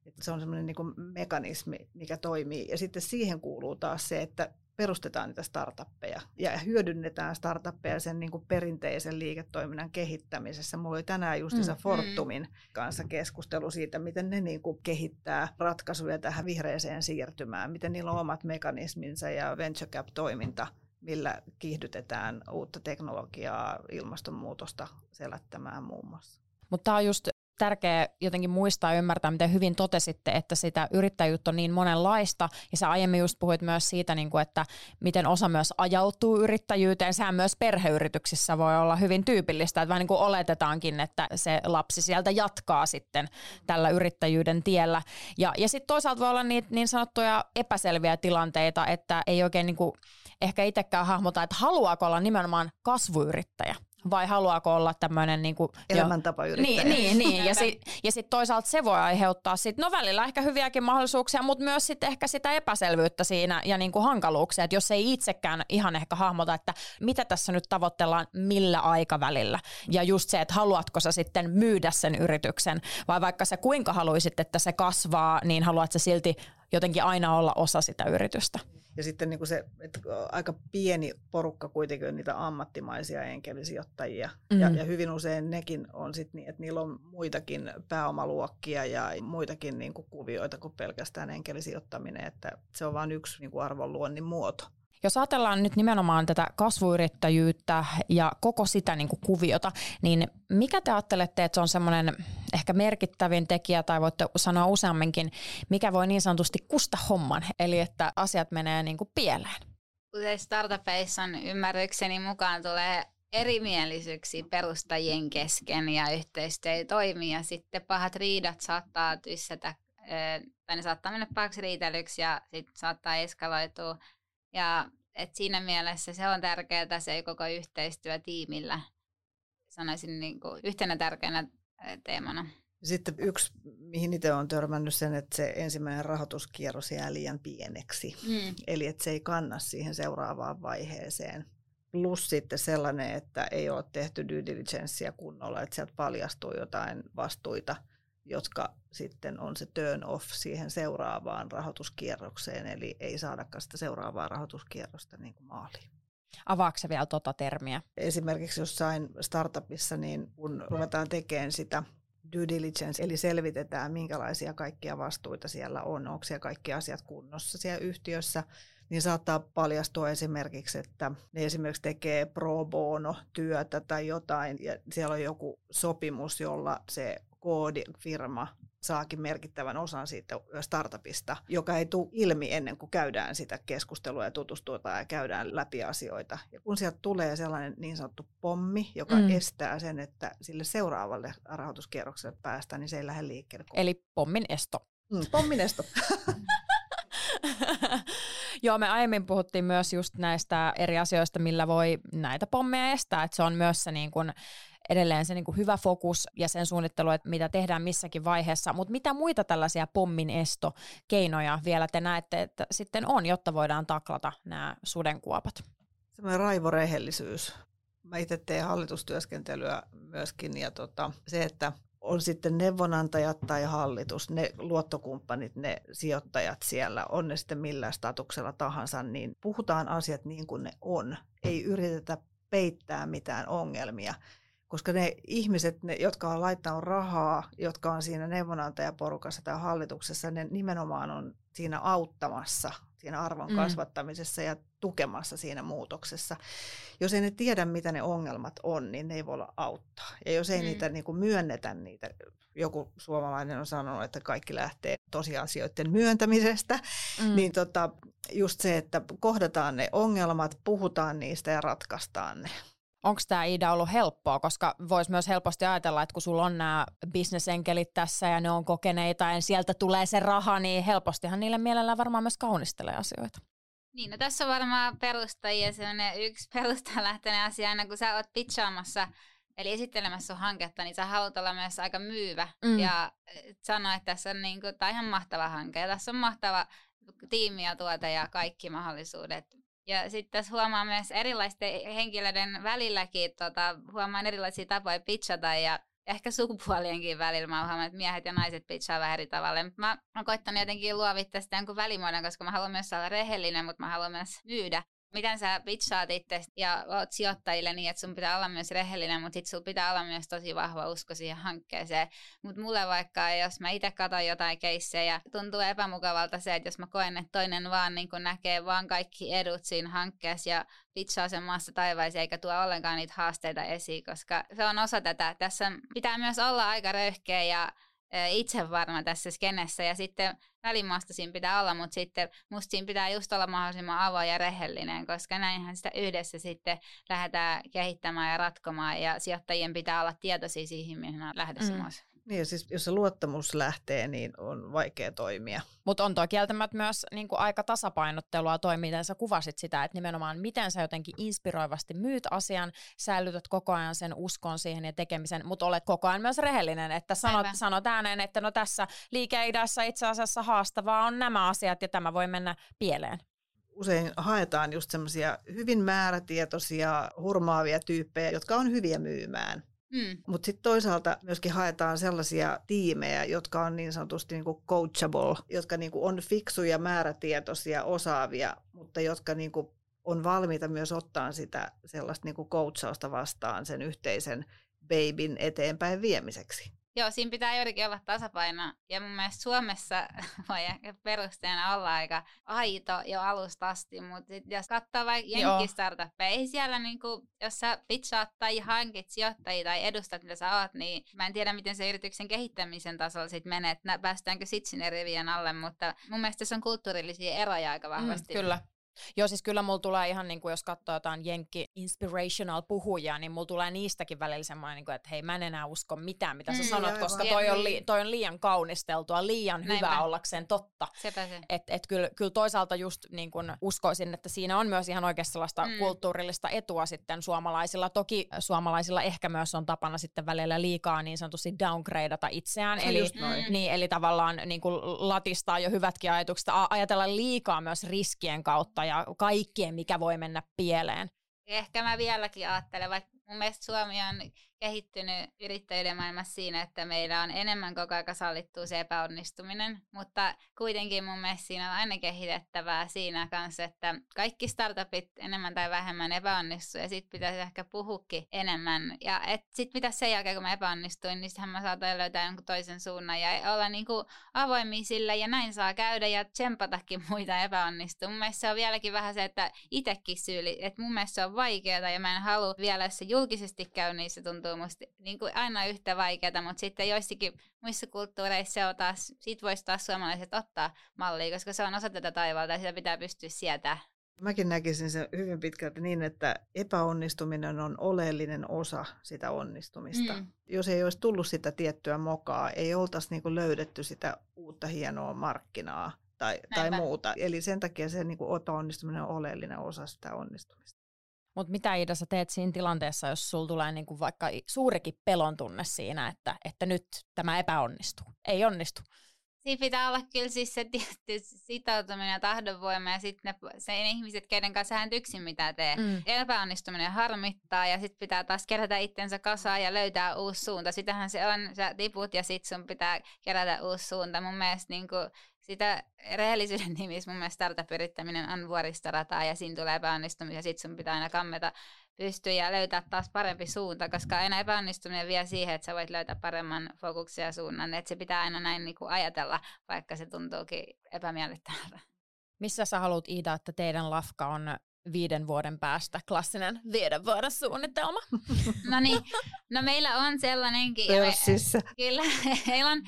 Että se on semmoinen niin mekanismi, mikä toimii. Ja sitten siihen kuuluu taas se, että perustetaan niitä startuppeja ja hyödynnetään startuppeja sen niin kuin perinteisen liiketoiminnan kehittämisessä. Mulla oli tänään just mm, Fortumin mm. kanssa keskustelu siitä, miten ne niin kuin kehittää ratkaisuja tähän vihreeseen siirtymään, miten niillä on omat mekanisminsa ja venture cap-toiminta, millä kiihdytetään uutta teknologiaa, ilmastonmuutosta selättämään muun muassa. Mutta tämä on just tärkeää jotenkin muistaa ja ymmärtää, miten hyvin totesitte, että sitä yrittäjyyttä on niin monenlaista. Ja sä aiemmin just puhuit myös siitä, niin kuin, että miten osa myös ajautuu yrittäjyyteen. Sehän myös perheyrityksissä voi olla hyvin tyypillistä, että vähän niin kuin oletetaankin, että se lapsi sieltä jatkaa sitten tällä yrittäjyyden tiellä. Ja, ja sitten toisaalta voi olla niitä niin sanottuja epäselviä tilanteita, että ei oikein niin kuin ehkä itsekään hahmota, että haluaako olla nimenomaan kasvuyrittäjä vai haluaako olla tämmöinen niin kuin, elämäntapayrittäjä. Niin, niin, niin. ja <laughs> sitten ja sit toisaalta se voi aiheuttaa sit, no välillä ehkä hyviäkin mahdollisuuksia, mutta myös sit ehkä sitä epäselvyyttä siinä ja niin kuin hankaluuksia, että jos ei itsekään ihan ehkä hahmota, että mitä tässä nyt tavoitellaan, millä aikavälillä. Ja just se, että haluatko sä sitten myydä sen yrityksen vai vaikka sä kuinka haluaisit, että se kasvaa, niin haluat sä silti jotenkin aina olla osa sitä yritystä. Ja sitten niin kuin se, että aika pieni porukka kuitenkin on niitä ammattimaisia enkelisijoittajia. Mm. Ja, ja hyvin usein nekin on sitten niin, että niillä on muitakin pääomaluokkia ja muitakin niin kuin kuvioita kuin pelkästään enkelisijoittaminen. Että se on vain yksi niin kuin arvonluonnin muoto. Jos ajatellaan nyt nimenomaan tätä kasvuyrittäjyyttä ja koko sitä niin kuin kuviota, niin mikä te ajattelette, että se on semmoinen ehkä merkittävin tekijä, tai voitte sanoa useamminkin, mikä voi niin sanotusti kusta homman, eli että asiat menee niin kuin pieleen? Usein startupeissa on ymmärrykseni mukaan tulee erimielisyyksiä perustajien kesken ja yhteistyö ei toimi ja sitten pahat riidat saattaa tyssätä tai ne saattaa mennä pahaksi riitelyksi ja sitten saattaa eskaloitua ja et siinä mielessä se on tärkeää se koko yhteistyö tiimillä, sanoisin niin kuin yhtenä tärkeänä teemana. Sitten yksi, mihin itse olen törmännyt sen, että se ensimmäinen rahoituskierros jää liian pieneksi. Mm. Eli että se ei kanna siihen seuraavaan vaiheeseen. Plus sitten sellainen, että ei ole tehty due diligencea kunnolla, että sieltä paljastuu jotain vastuita – jotka sitten on se turn off siihen seuraavaan rahoituskierrokseen, eli ei saadakaan sitä seuraavaa rahoituskierrosta niin kuin maaliin. Avaako vielä tuota termiä? Esimerkiksi jossain startupissa, niin kun ruvetaan tekemään sitä due diligence, eli selvitetään, minkälaisia kaikkia vastuita siellä on, onko siellä kaikki asiat kunnossa siellä yhtiössä, niin saattaa paljastua esimerkiksi, että ne esimerkiksi tekee pro bono työtä tai jotain, ja siellä on joku sopimus, jolla se koodifirma saakin merkittävän osan siitä startupista, joka ei tule ilmi ennen kuin käydään sitä keskustelua ja tutustutaan ja käydään läpi asioita. Ja kun sieltä tulee sellainen niin sanottu pommi, joka mm. estää sen, että sille seuraavalle rahoituskierrokselle päästään, niin se ei lähde liikkeelle. Eli pommin esto. Mm, pommin esto. <laughs> <laughs> Joo, me aiemmin puhuttiin myös just näistä eri asioista, millä voi näitä pommeja estää, että se on myös se niin kuin edelleen se niin kuin hyvä fokus ja sen suunnittelu, että mitä tehdään missäkin vaiheessa. Mutta mitä muita tällaisia pommin estokeinoja vielä te näette, että sitten on, jotta voidaan taklata nämä sudenkuopat? Semmoinen raivorehellisyys. Mä itse teen hallitustyöskentelyä myöskin ja tota, se, että on sitten neuvonantajat tai hallitus, ne luottokumppanit, ne sijoittajat siellä, on ne sitten millä statuksella tahansa, niin puhutaan asiat niin kuin ne on. Ei yritetä peittää mitään ongelmia koska ne ihmiset, ne, jotka on laittanut rahaa, jotka on siinä neuvonantajaporukassa tai hallituksessa, ne nimenomaan on siinä auttamassa siinä arvon mm. kasvattamisessa ja tukemassa siinä muutoksessa. Jos ei ne tiedä, mitä ne ongelmat on, niin ne ei voi olla auttaa. Ja jos ei mm. niitä niin kuin myönnetä niitä, joku suomalainen on sanonut, että kaikki lähtee tosiasioiden myöntämisestä, mm. niin tota, just se, että kohdataan ne ongelmat, puhutaan niistä ja ratkaistaan ne onko tämä Ida ollut helppoa, koska voisi myös helposti ajatella, että kun sulla on nämä bisnesenkelit tässä ja ne on kokeneita ja sieltä tulee se raha, niin helpostihan niille mielellään varmaan myös kaunistelee asioita. Niin, no tässä on varmaan perustajia sellainen yksi perusta lähteinen asia, aina kun sä oot pitchaamassa, eli esittelemässä sun hanketta, niin sä haluat olla myös aika myyvä mm. ja sanoa, että tässä on niin kuin, tämä on ihan mahtava hanke ja tässä on mahtava tiimi ja tuote ja kaikki mahdollisuudet ja sitten tässä huomaa myös erilaisten henkilöiden välilläkin, tota, huomaan erilaisia tapoja pitchata ja ehkä sukupuolienkin välillä mä huomaan, että miehet ja naiset pitchaa vähän eri tavalla. Mä oon koittanut jotenkin luovittaa sitä jonkun välimuodon, koska mä haluan myös olla rehellinen, mutta mä haluan myös myydä miten sä pitchaat itse ja oot sijoittajille niin, että sun pitää olla myös rehellinen, mutta sitten sun pitää olla myös tosi vahva usko siihen hankkeeseen. Mutta mulle vaikka, jos mä itse katson jotain keissejä, tuntuu epämukavalta se, että jos mä koen, että toinen vaan niin näkee vaan kaikki edut siinä hankkeessa ja pitchaa sen maassa taivaisiin eikä tuo ollenkaan niitä haasteita esiin, koska se on osa tätä. Tässä pitää myös olla aika röyhkeä ja itse varma tässä skenessä ja sitten välimaasta siinä pitää olla, mutta sitten musta siinä pitää just olla mahdollisimman avoin ja rehellinen, koska näinhän sitä yhdessä sitten lähdetään kehittämään ja ratkomaan ja sijoittajien pitää olla tietoisia siihen, mihin on lähdössä mm. Niin, siis jos se luottamus lähtee, niin on vaikea toimia. Mutta on tuo kieltämättä myös niin kuin aika tasapainottelua toi, miten sä kuvasit sitä, että nimenomaan miten sä jotenkin inspiroivasti myyt asian, säilytät koko ajan sen uskon siihen ja tekemisen, mutta olet koko ajan myös rehellinen, että sanot, sanot ääneen, että no tässä liikeidässä itse asiassa haastavaa on nämä asiat ja tämä voi mennä pieleen usein haetaan just semmoisia hyvin määrätietoisia, hurmaavia tyyppejä, jotka on hyviä myymään. Mm. Mutta sitten toisaalta myöskin haetaan sellaisia tiimejä, jotka on niin sanotusti niinku coachable, jotka niinku on fiksuja, määrätietoisia, osaavia, mutta jotka niinku on valmiita myös ottaa sitä sellaista niinku coachausta vastaan sen yhteisen babyn eteenpäin viemiseksi. Joo, siinä pitää jotenkin olla tasapaino. Ja mun mielestä Suomessa <laughs> voi ehkä perusteena olla aika aito jo alusta asti, mutta sit jos katsoo vaikka jenkkistartuppeja, ei siellä niinku, jos sä pitchaat tai hankit sijoittajia tai edustat, mitä sä oot, niin mä en tiedä, miten se yrityksen kehittämisen tasolla sit menee, että päästäänkö sit sinne rivien alle, mutta mun mielestä se on kulttuurillisia eroja aika mm, vahvasti. Mm, kyllä. Joo, siis kyllä mulla tulee ihan niin kuin, jos katsoo jotain Jenkki inspirational puhujia, niin mulla tulee niistäkin välillä semmoinen, niin kuin, että hei, mä en enää usko mitään, mitä sä mm, sanot, joo, koska toi on, li, toi on liian kaunisteltua, liian Näinpä. hyvää ollakseen totta. Että et kyllä, kyllä toisaalta just niin kuin uskoisin, että siinä on myös ihan oikeasti sellaista mm. kulttuurillista etua sitten suomalaisilla. Toki suomalaisilla ehkä myös on tapana sitten välillä liikaa niin sanotusti downgradeata itseään, eli, niin, eli tavallaan niin kuin latistaa jo hyvätkin ajatukset, ajatella liikaa myös riskien kautta ja kaikkien, mikä voi mennä pieleen. Ehkä mä vieläkin ajattelen, vaikka mun mielestä Suomi on kehittynyt yrittäjyyden maailmassa siinä, että meillä on enemmän koko ajan sallittua se epäonnistuminen, mutta kuitenkin mun mielestä siinä on aina kehitettävää siinä kanssa, että kaikki startupit enemmän tai vähemmän epäonnistuu ja sitten pitäisi ehkä puhukin enemmän. Ja sitten mitä sen jälkeen, kun mä epäonnistuin, niin sitten mä saatan löytää jonkun toisen suunnan ja olla niinku avoimia sillä ja näin saa käydä ja tsempatakin <laughs> muita epäonnistua. Mun mielestä se on vieläkin vähän se, että itsekin syyli, että mun mielestä se on vaikeaa ja mä en halua vielä, jos se julkisesti käy, niin se tuntuu tuntuu musta niin kuin aina yhtä vaikeaa, mutta sitten joissakin muissa kulttuureissa se on taas, siitä voisi taas suomalaiset ottaa mallia, koska se on osa tätä taivalta ja sitä pitää pystyä sieltä. Mäkin näkisin sen hyvin pitkälti niin, että epäonnistuminen on oleellinen osa sitä onnistumista. Mm. Jos ei olisi tullut sitä tiettyä mokaa, ei oltaisi niin löydetty sitä uutta hienoa markkinaa tai, tai muuta. Eli sen takia se niin kuin epäonnistuminen on oleellinen osa sitä onnistumista. Mutta mitä Iida sä teet siinä tilanteessa, jos sulla tulee niinku vaikka suurikin pelon tunne siinä, että, että nyt tämä epäonnistuu, ei onnistu? Siinä pitää olla kyllä siis se tietty sitoutuminen ja tahdonvoima ja sitten ne, se ne ihmiset, keiden kanssa hän yksin mitä tee. Mm. Epäonnistuminen harmittaa ja sitten pitää taas kerätä itsensä kasaan ja löytää uusi suunta. Sitähän se on, sä tiput ja sitten sun pitää kerätä uusi suunta. Mun mielestä niin kuin, sitä rehellisyyden nimissä mun mielestä startup-yrittäminen on vuoristorataa ja siinä tulee epäonnistumisia sitten sun pitää aina kammeta pystyä ja löytää taas parempi suunta, koska aina epäonnistuminen vie siihen, että sä voit löytää paremman fokuksen ja suunnan, että se pitää aina näin niin kuin ajatella, vaikka se tuntuukin epämiellyttävältä. Missä sä haluat Iida, että teidän lafka on viiden vuoden päästä klassinen viiden vuoden suunnitelma? <laughs> No niin, no meillä on sellainenkin. Pörssissä. Me, kyllä, <laughs> meillä on,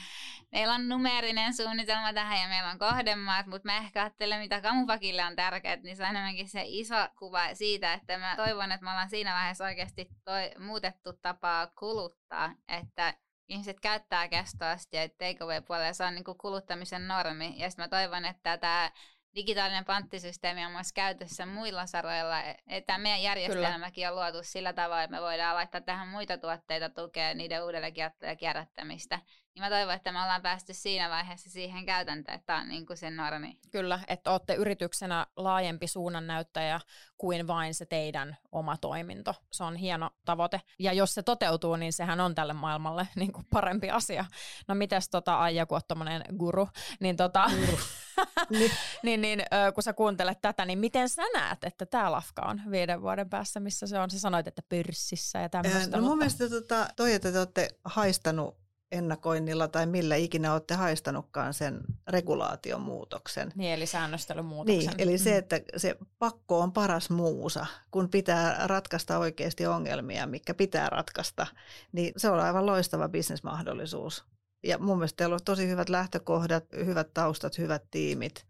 meillä on numerinen suunnitelma tähän ja meillä on kohdemaat, mutta mä ehkä ajattelen, mitä Kamupakille on tärkeää, niin se on enemmänkin se iso kuva siitä, että mä toivon, että me ollaan siinä vaiheessa oikeasti toi, muutettu tapaa kuluttaa, että ihmiset käyttää kestoasti ja takeaway-puolella se on niin kuluttamisen normi. Ja sitten mä toivon, että tämä digitaalinen panttisysteemi on myös käytössä muilla saroilla. E, että meidän järjestelmäkin Kyllä. on luotu sillä tavalla, että me voidaan laittaa tähän muita tuotteita tukea niiden uudelleen kierrättämistä. Niin mä toivon, että me ollaan päästy siinä vaiheessa siihen käytäntöön, että tämä on niin kuin sen normi. Kyllä, että olette yrityksenä laajempi suunnannäyttäjä kuin vain se teidän oma toiminto. Se on hieno tavoite. Ja jos se toteutuu, niin sehän on tälle maailmalle <laughs> niin kuin parempi asia. No mites tota Aija, kun oot guru, niin tota... Guru. <laughs> niin, niin, niin kun sä kuuntelet tätä, niin miten sä näet, että tämä lafka on viiden vuoden päässä, missä se on? Sä sanoit, että pörssissä ja tämmöistä. No mun mielestä tota, toi, että te olette haistanut ennakoinnilla tai millä ikinä olette haistanutkaan sen regulaation muutoksen. Niin, eli säännöstelymuutoksen. Niin, eli se, mm. että se pakko on paras muusa, kun pitää ratkaista oikeasti ongelmia, mikä pitää ratkaista, niin se on aivan loistava bisnesmahdollisuus. Ja mun mielestä teillä on tosi hyvät lähtökohdat, hyvät taustat, hyvät tiimit.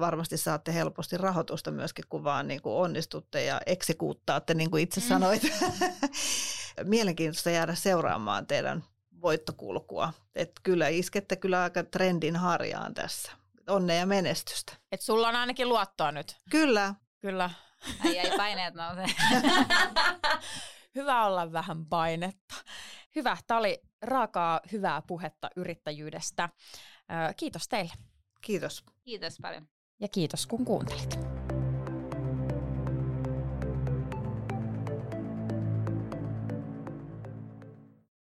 Varmasti saatte helposti rahoitusta myöskin, kun vaan niin kuin onnistutte ja eksekuuttaatte, niin kuin itse mm. sanoit. <laughs> Mielenkiintoista jäädä seuraamaan teidän voittokulkua. Et kyllä iskette kyllä aika trendin harjaan tässä. Onnea ja menestystä. Et sulla on ainakin luottoa nyt. Kyllä. Kyllä. Ai ei paineet nousee. <laughs> Hyvä olla vähän painetta. Hyvä, tämä oli raakaa hyvää puhetta yrittäjyydestä. Kiitos teille. Kiitos. Kiitos paljon. Ja kiitos kun kuuntelit.